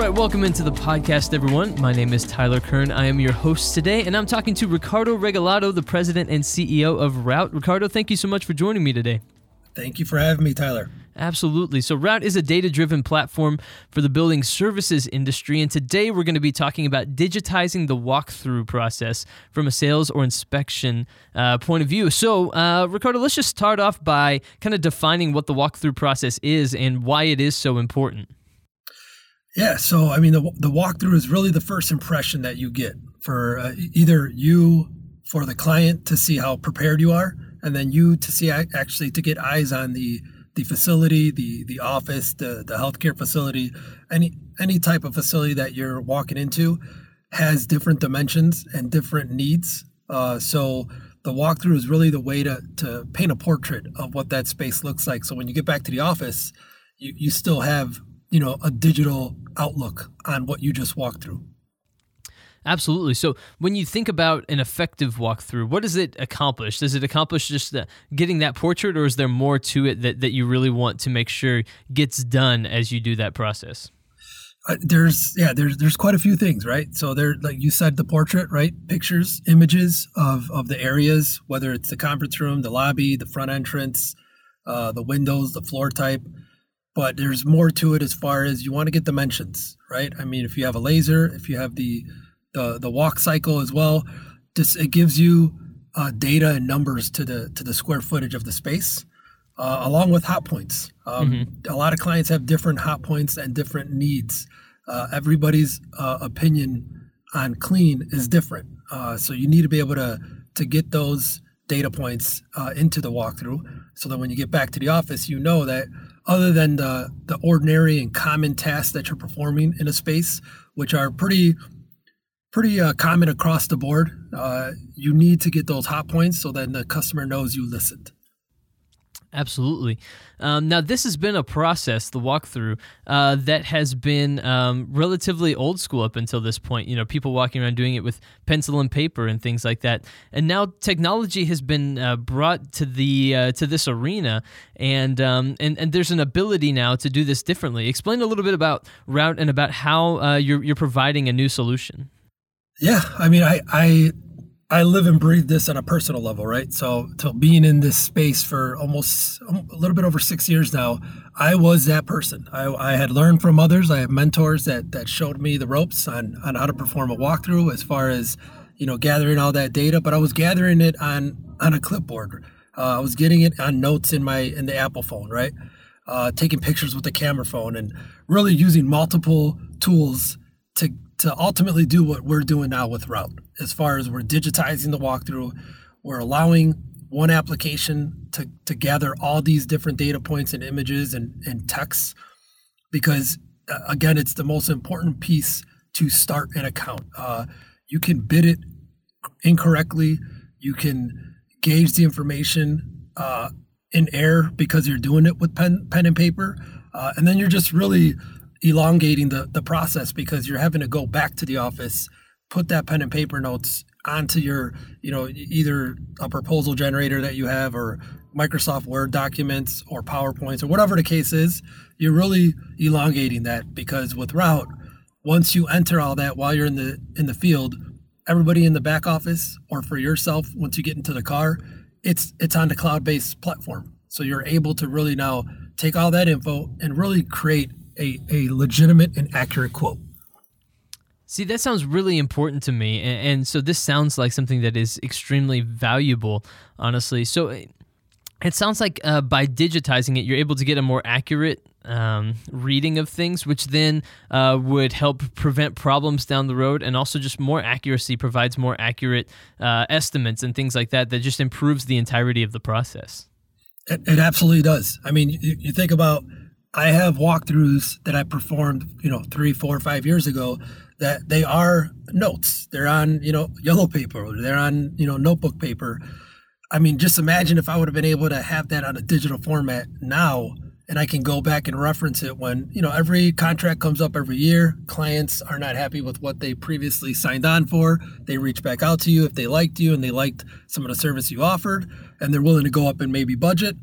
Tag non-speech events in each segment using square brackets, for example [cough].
Right, welcome into the podcast, everyone. My name is Tyler Kern. I am your host today, and I'm talking to Ricardo Regalado, the president and CEO of Route. Ricardo, thank you so much for joining me today. Thank you for having me, Tyler. Absolutely. So, Route is a data driven platform for the building services industry. And today we're going to be talking about digitizing the walkthrough process from a sales or inspection uh, point of view. So, uh, Ricardo, let's just start off by kind of defining what the walkthrough process is and why it is so important. Yeah, so I mean, the the walkthrough is really the first impression that you get for uh, either you for the client to see how prepared you are, and then you to see actually to get eyes on the the facility, the the office, the the healthcare facility, any any type of facility that you're walking into has different dimensions and different needs. Uh, so the walkthrough is really the way to to paint a portrait of what that space looks like. So when you get back to the office, you you still have you know a digital outlook on what you just walked through Absolutely. So, when you think about an effective walkthrough, what does it accomplish? Does it accomplish just the, getting that portrait, or is there more to it that, that you really want to make sure gets done as you do that process? Uh, there's yeah, there's there's quite a few things, right? So there, like you said, the portrait, right? Pictures, images of of the areas, whether it's the conference room, the lobby, the front entrance, uh, the windows, the floor type but there's more to it as far as you want to get dimensions, right? I mean, if you have a laser, if you have the the the walk cycle as well, just it gives you uh, data and numbers to the to the square footage of the space, uh, along with hot points. Um, mm-hmm. A lot of clients have different hot points and different needs. Uh, everybody's uh, opinion on clean is different, uh, so you need to be able to to get those data points uh, into the walkthrough, so that when you get back to the office, you know that other than the, the ordinary and common tasks that you're performing in a space, which are pretty pretty uh, common across the board, uh, you need to get those hot points so that the customer knows you listened. Absolutely. Um, now, this has been a process, the walkthrough, uh, that has been um, relatively old school up until this point. You know, people walking around doing it with pencil and paper and things like that. And now technology has been uh, brought to the uh, to this arena, and um, and and there's an ability now to do this differently. Explain a little bit about Route and about how uh, you're you're providing a new solution. Yeah, I mean, I I I live and breathe this on a personal level, right? So, to being in this space for almost um, a little bit over six years now, I was that person. I, I had learned from others. I have mentors that that showed me the ropes on on how to perform a walkthrough, as far as you know, gathering all that data. But I was gathering it on on a clipboard. Uh, I was getting it on notes in my in the Apple phone, right? Uh, taking pictures with the camera phone, and really using multiple tools to to ultimately do what we're doing now with Route. As far as we're digitizing the walkthrough, we're allowing one application to, to gather all these different data points and images and, and texts because uh, again it's the most important piece to start an account uh, you can bid it incorrectly you can gauge the information uh, in error because you're doing it with pen, pen and paper uh, and then you're just really elongating the, the process because you're having to go back to the office, put that pen and paper notes onto your, you know, either a proposal generator that you have or Microsoft Word documents or PowerPoints or whatever the case is. You're really elongating that because with Route, once you enter all that while you're in the in the field, everybody in the back office or for yourself, once you get into the car, it's it's on the cloud-based platform. So you're able to really now take all that info and really create a, a legitimate and accurate quote. See, that sounds really important to me. And, and, so this sounds like something that is extremely valuable, honestly. So it sounds like uh, by digitizing it, you're able to get a more accurate um, reading of things, which then uh, would help prevent problems down the road. And also, just more accuracy provides more accurate uh, estimates and things like that, that just improves the entirety of the process. It, it absolutely does. I mean, you, you think about I have walkthroughs that I performed, you know, three, four, five years ago that they are notes. They're on, you know, yellow paper they're on, you know, notebook paper. I mean, just imagine if I would have been able to have that on a digital format now and I can go back and reference it when, you know, every contract comes up every year. Clients are not happy with what they previously signed on for. They reach back out to you if they liked you and they liked some of the service you offered and they're willing to go up and maybe budget.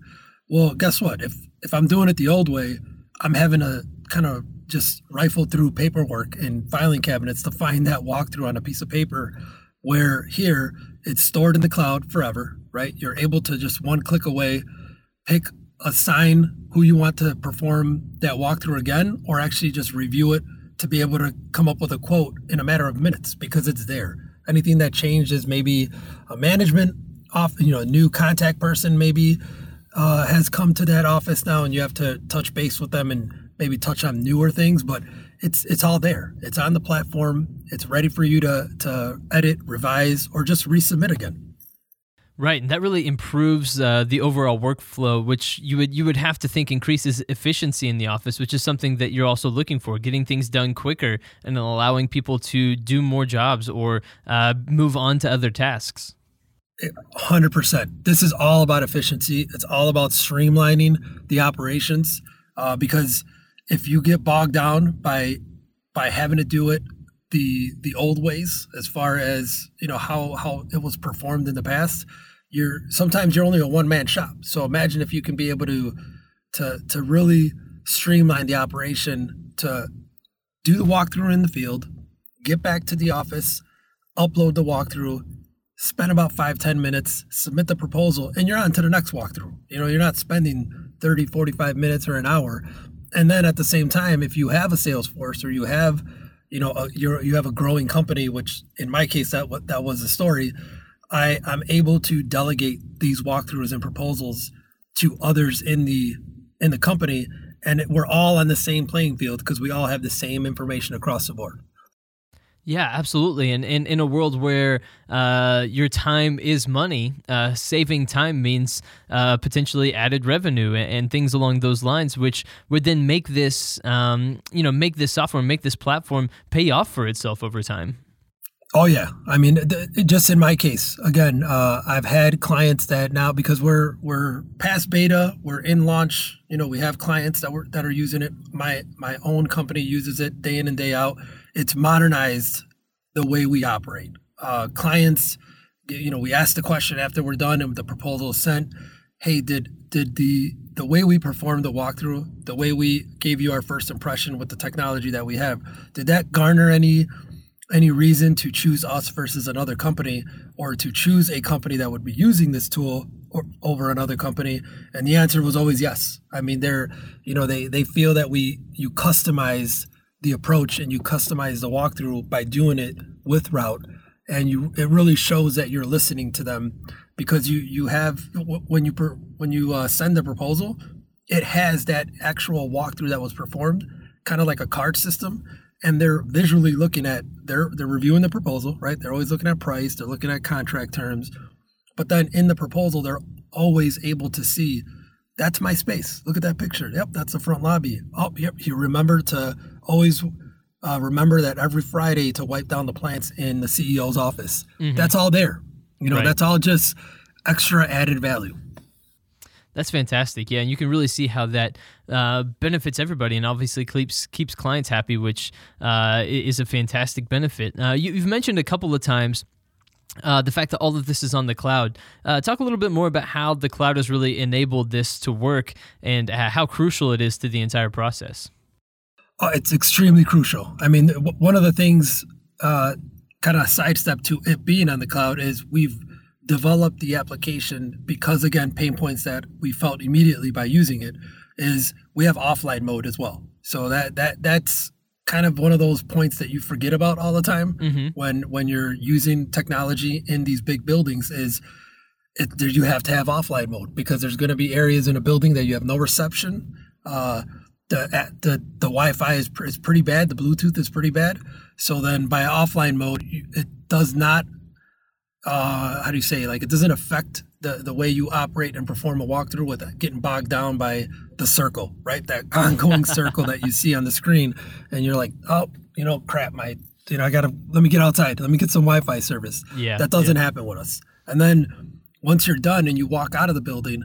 Well, guess what? If if I'm doing it the old way, I'm having to kind of just rifle through paperwork and filing cabinets to find that walkthrough on a piece of paper. Where here it's stored in the cloud forever, right? You're able to just one click away pick assign who you want to perform that walkthrough again, or actually just review it to be able to come up with a quote in a matter of minutes because it's there. Anything that changed is maybe a management off, you know, a new contact person maybe uh, has come to that office now, and you have to touch base with them and maybe touch on newer things, but it's it's all there. It's on the platform. It's ready for you to to edit, revise, or just resubmit again. Right, and that really improves uh, the overall workflow, which you would you would have to think increases efficiency in the office, which is something that you're also looking for, getting things done quicker and allowing people to do more jobs or uh, move on to other tasks. 100%. This is all about efficiency. It's all about streamlining the operations uh, because if you get bogged down by by having to do it the the old ways as far as you know how how it was performed in the past you're sometimes you're only a one man shop. So imagine if you can be able to to to really streamline the operation to do the walkthrough in the field, get back to the office, upload the walkthrough, spend about five ten minutes, submit the proposal, and you're on to the next walkthrough. You know, you're not spending 30, 45 minutes or an hour. And then at the same time, if you have a sales force or you have, you know, a, you're, you have a growing company, which in my case, that, what that was the story, I, I'm able to delegate these walkthroughs and proposals to others in the in the company, and we're all on the same playing field because we all have the same information across the board. Yeah, absolutely. And, and in a world where uh, your time is money, uh, saving time means uh, potentially added revenue and, and, things along those lines, which would then make this, um, you know, make this software, make this platform pay off for itself over time. Oh yeah, I mean, th- just in my case, again, uh, I've had clients that now because we're we're past beta, we're in launch. You know, we have clients that were that are using it. My my own company uses it day in and day out. It's modernized the way we operate. Uh, clients, you know, we ask the question after we're done and the proposal is sent. Hey, did did the the way we performed the walkthrough, the way we gave you our first impression with the technology that we have, did that garner any any reason to choose us versus another company or to choose a company that would be using this tool or, over another company and the answer was always yes i mean they're you know they they feel that we you customize the approach and you customize the walkthrough by doing it with route and you it really shows that you're listening to them because you you have when you when you uh, send the proposal it has that actual walkthrough that was performed kind of like a card system and they're visually looking at they're they're reviewing the proposal, right? They're always looking at price, they're looking at contract terms, but then in the proposal, they're always able to see that's my space. Look at that picture. Yep, that's the front lobby. Oh, yep. You remember to always uh, remember that every Friday to wipe down the plants in the CEO's office. Mm-hmm. That's all there. You know, right. that's all just extra added value. That's fantastic. Yeah, and you can really see how that uh, benefits everybody, and obviously keeps keeps clients happy, which uh, is a fantastic benefit. Uh, you, have mentioned a couple of times. Uh, the fact that all of this is on the cloud. Uh, talk a little bit more about how the cloud has really enabled this to work and uh, how crucial it is to the entire process. It's extremely crucial. I mean, one of the things, kind of sidestep to it being on the cloud, is we've developed the application because again pain points that we felt immediately by using it is we have offline mode as well so that that that's kind of one of those points that you forget about all the time mm-hmm. when when you're using technology in these big buildings is it, you have to have offline mode because there's going to be areas in a building that you have no reception uh, the, the the Wi-Fi is, is pretty bad. The Bluetooth is pretty bad. So then, by offline mode, it does not uh, how do you say like it doesn't affect the the, the way you operate and perform a walkthrough with getting bogged down by the circle, right? That [laughs] ongoing circle that you see on the screen, and you're like, oh, you know, crap, my, you know, I gotta let me get outside, let me get some Wi-Fi service. Yeah, that doesn't yeah. happen with us. And then once you're done and you walk out of the building,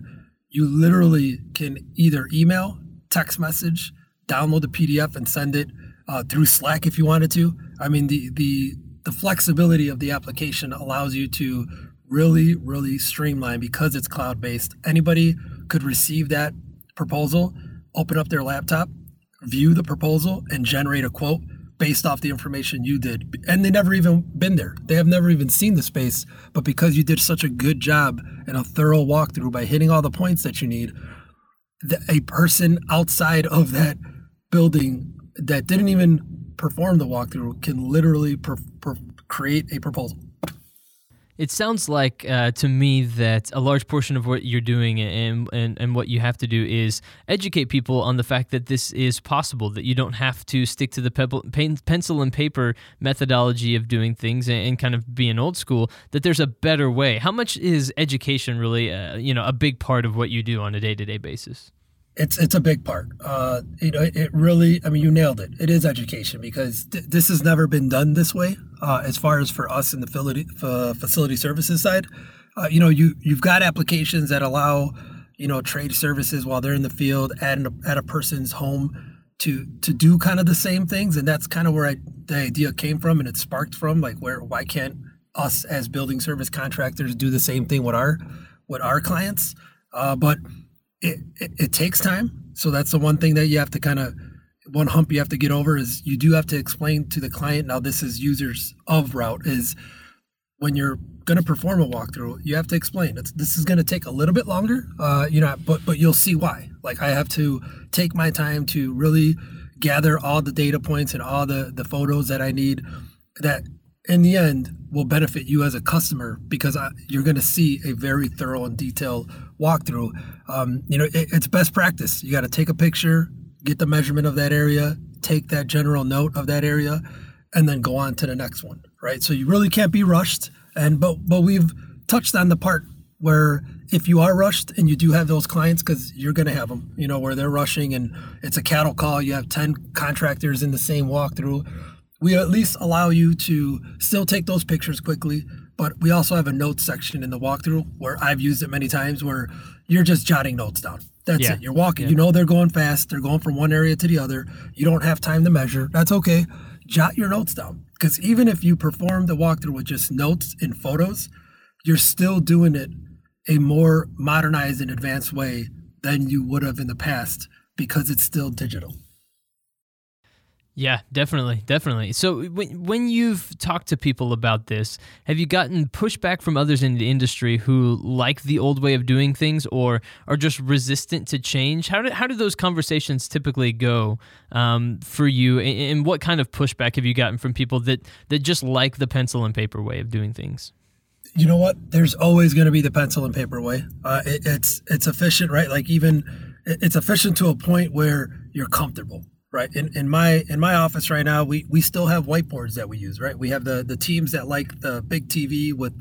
you literally can either email, text message, download the PDF, and send it uh, through Slack if you wanted to. I mean, the the the flexibility of the application allows you to really, really streamline because it's cloud based. Anybody could receive that proposal, open up their laptop, view the proposal, and generate a quote based off the information you did. And they never even been there. They have never even seen the space. But because you did such a good job and a thorough walkthrough by hitting all the points that you need, a person outside of that building that didn't even perform the walkthrough can literally per, per, create a proposal. It sounds like uh, to me that a large portion of what you're doing and, and, and what you have to do is educate people on the fact that this is possible, that you don't have to stick to the pebble, pen, pencil and paper methodology of doing things and, and, kind of being old school, that there's a better way. How much is education really uh, you know, a big part of what you do on a day to day basis? It's it's a big part. Uh, you know, it really. I mean, you nailed it. It is education because th- this has never been done this way. Uh, as far as for us in the facility, f- facility services side, uh, you know, you you've got applications that allow, you know, trade services while they're in the field at an, at a person's home to to do kind of the same things, and that's kind of where I, the idea came from, and it sparked from. Like, where why can't us as building service contractors do the same thing with our with our clients? Uh, but it, it, it takes time. So that's the one thing that you have to kind of one hump you have to get over is you do have to explain to the client. Now this is users of route is when you're going to perform a walkthrough, you have to explain it's, this is going to take a little bit longer, uh, you know, but but you'll see why. Like I have to take my time to really gather all the data points and all the the photos that I need that in the end will benefit you as a customer because I, you're going to see a very thorough and detailed walkthrough. Um, you know, it, it's best practice. You got to take a picture, get the measurement of that area, take that general note of that area, and then go on to the next one. Right. So you really can't be rushed. And but but we've touched on the part where if you are rushed and you do have those clients because you're going to have them you know where they're rushing and it's a cattle call you have 10 contractors in the same walkthrough we at least allow you to still take those pictures quickly, but we also have a notes section in the walkthrough where I've used it many times where you're just jotting notes down. That's yeah. it. You're walking. Yeah. You know they're going fast. They're going from one area to the other. You don't have time to measure. That's okay. Jot your notes down. Because even if you perform the walkthrough with just notes and photos, you're still doing it a more modernized and advanced way than you would have in the past because it's still digital. Yeah, definitely, definitely. So when when you've talked to people about this, have you gotten pushback from others in the industry who like the old way of doing things or are just resistant to change? How do how do those conversations typically go um, for you? And what kind of pushback have you gotten from people that that just like the pencil and paper way of doing things? You know what? There's always going to be the pencil and paper way. Uh, it, it's it's efficient, right? Like even it's efficient to a point where you're comfortable right? In, in my in my office right now we we still have whiteboards that we use right? We have the the teams that like the big tv with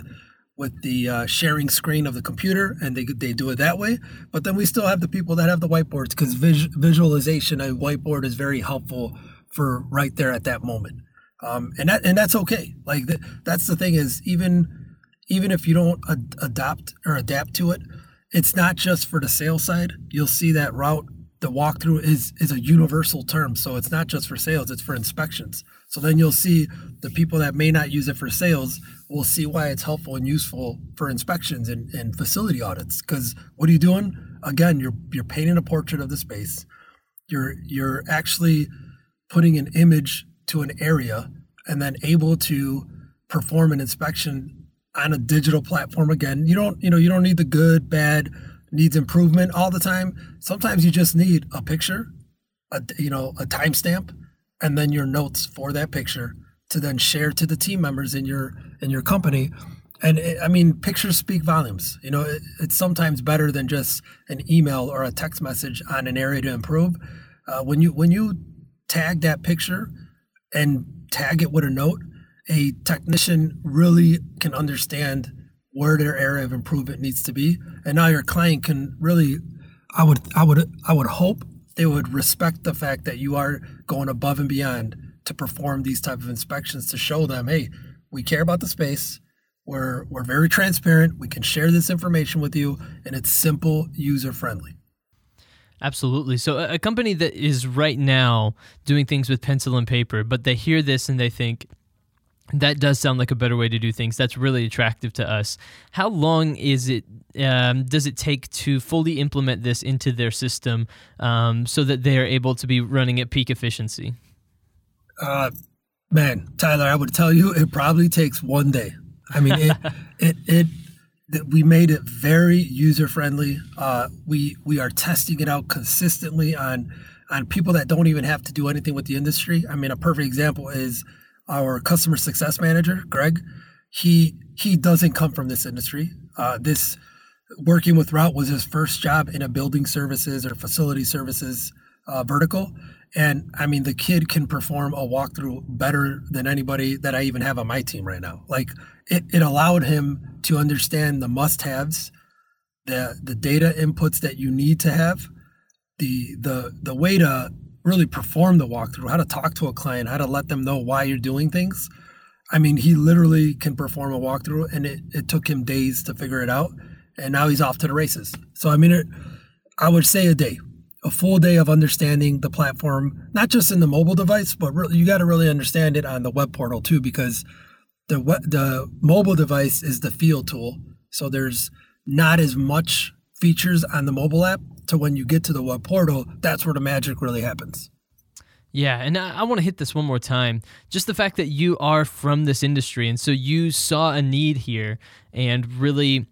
with the uh, sharing screen of the computer and they, they do it that way. But then we still have the people that have the whiteboards because vis- visualization a whiteboard is very helpful for right there at that moment. Um, and that and that's okay. Like th- that's the thing is even even if you don't ad- adopt or adapt to it it's not just for the sales side. You'll see that route the walkthrough is is a universal term. So it's not just for sales it's for inspections. So then you'll see the people that may not use it for sales will see why it's helpful and useful for inspections and, and facility audits. Because what are you doing? Again you're you're painting a portrait of the space. You're you're actually putting an image to an area and then able to perform an inspection on a digital platform again. You don't you know you don't need the good bad needs improvement all the time. Sometimes you just need a picture, a you know, a timestamp, and then your notes for that picture to then share to the team members in your in your company. And it, I mean, pictures speak volumes. You know, it, it's sometimes better than just an email or a text message on an area to improve. Uh, when you when you tag that picture and tag it with a note, a technician really can understand where their area of improvement needs to be, and now your client can really, I would, I would, I would hope they would respect the fact that you are going above and beyond to perform these type of inspections to show them, hey, we care about the space. We're we're very transparent. We can share this information with you, and it's simple, user friendly. Absolutely. So, a company that is right now doing things with pencil and paper, but they hear this and they think, that does sound like a better way to do things. That's really attractive to us. How long is it? Um, does it take to fully implement this into their system um, so that they are able to be running at peak efficiency? Uh, man, Tyler, I would tell you it probably takes one day. I mean, it, [laughs] it, it, it, we made it very user friendly. Uh, we we are testing it out consistently on on people that don't even have to do anything with the industry. I mean, a perfect example is our customer success manager, Greg, he he doesn't come from this industry. Uh, this working with Route was his first job in a building services or facility services uh, vertical. And I mean, the kid can perform a walkthrough better than anybody that I even have on my team right now. Like it, it allowed him to understand the must haves, the the data inputs that you need to have, the the the way to really perform the walkthrough, how to talk to a client, how to let them know why you're doing things. I mean, he literally can perform a walkthrough, and it, it took him days to figure it out. And now he's off to the races. So, I mean, it, I would say a day, a full day of understanding the platform, not just in the mobile device, but you got to really understand it on the web portal too, because the the mobile device is the field tool. So there's not as much features on the mobile app to when you get to the web portal, that's where the magic really happens. Yeah, and I, I want to hit this one more time. Just the fact that you are from this industry, and so you saw a need here and really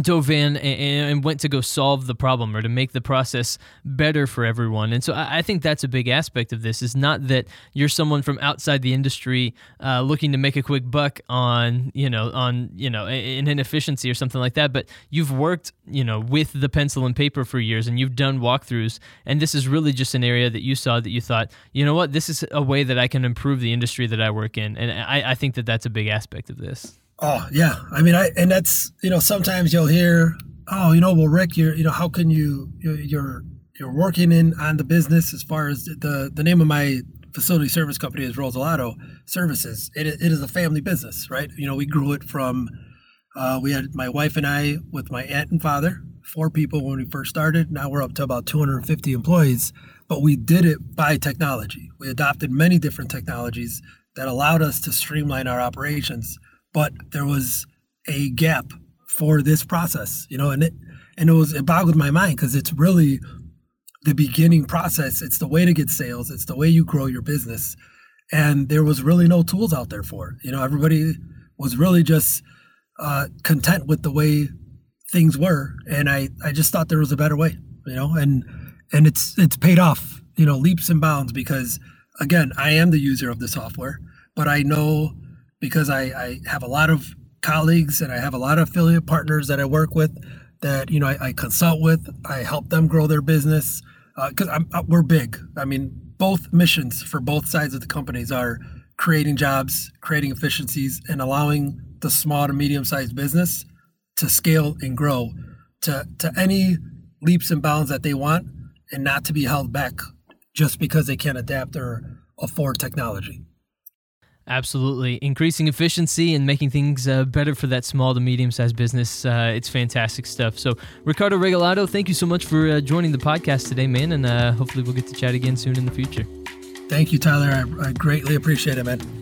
dove in and, went to go solve the problem or to make the process better for everyone. And so I, think that's a big aspect of this is not that you're someone from outside the industry uh, looking to make a quick buck on, you know, on, you know, an inefficiency or something like that, but you've worked, you know, with the pencil and paper for years and you've done walkthroughs. And this is really just an area that you saw that you thought, you know what, this is a way that I can improve the industry that I work in. And I, I think that that's a big aspect of this. Oh yeah, I mean, I and that's you know sometimes you'll hear, oh, you know, well, Rick, you're you know, how can you you're you're working in on the business as far as the the name of my facility service company is Rosalato Services. It it is a family business, right? You know, we grew it from. Uh, we had my wife and I with my aunt and father, four people when we first started. Now we're up to about 250 employees, but we did it by technology. We adopted many different technologies that allowed us to streamline our operations but there was a gap for this process, you know, and it and it was it boggled my mind because it's really the beginning process. It's the way to get sales. It's the way you grow your business, and there was really no tools out there for it. You know, everybody was really just uh, content with the way things were, and I I just thought there was a better way. You know, and and it's it's paid off. You know, leaps and bounds because again, I am the user of the software, but I know because I, I have a lot of colleagues and I have a lot of affiliate partners that I work with that you know I, I consult with. I help them grow their business because uh, we're big. I mean, both missions for both sides of the companies are creating jobs, creating efficiencies, and allowing the small to medium sized business to scale and grow to to any leaps and bounds that they want, and not to be held back just because they can't adapt or afford technology. Absolutely. Increasing efficiency and making things uh, better for that small to medium sized business. Uh, it's fantastic stuff. So, Ricardo Regalado, thank you so much for uh, joining the podcast today, man. And uh, hopefully, we'll get to chat again soon in the future. Thank you, Tyler. I, I greatly appreciate it, man.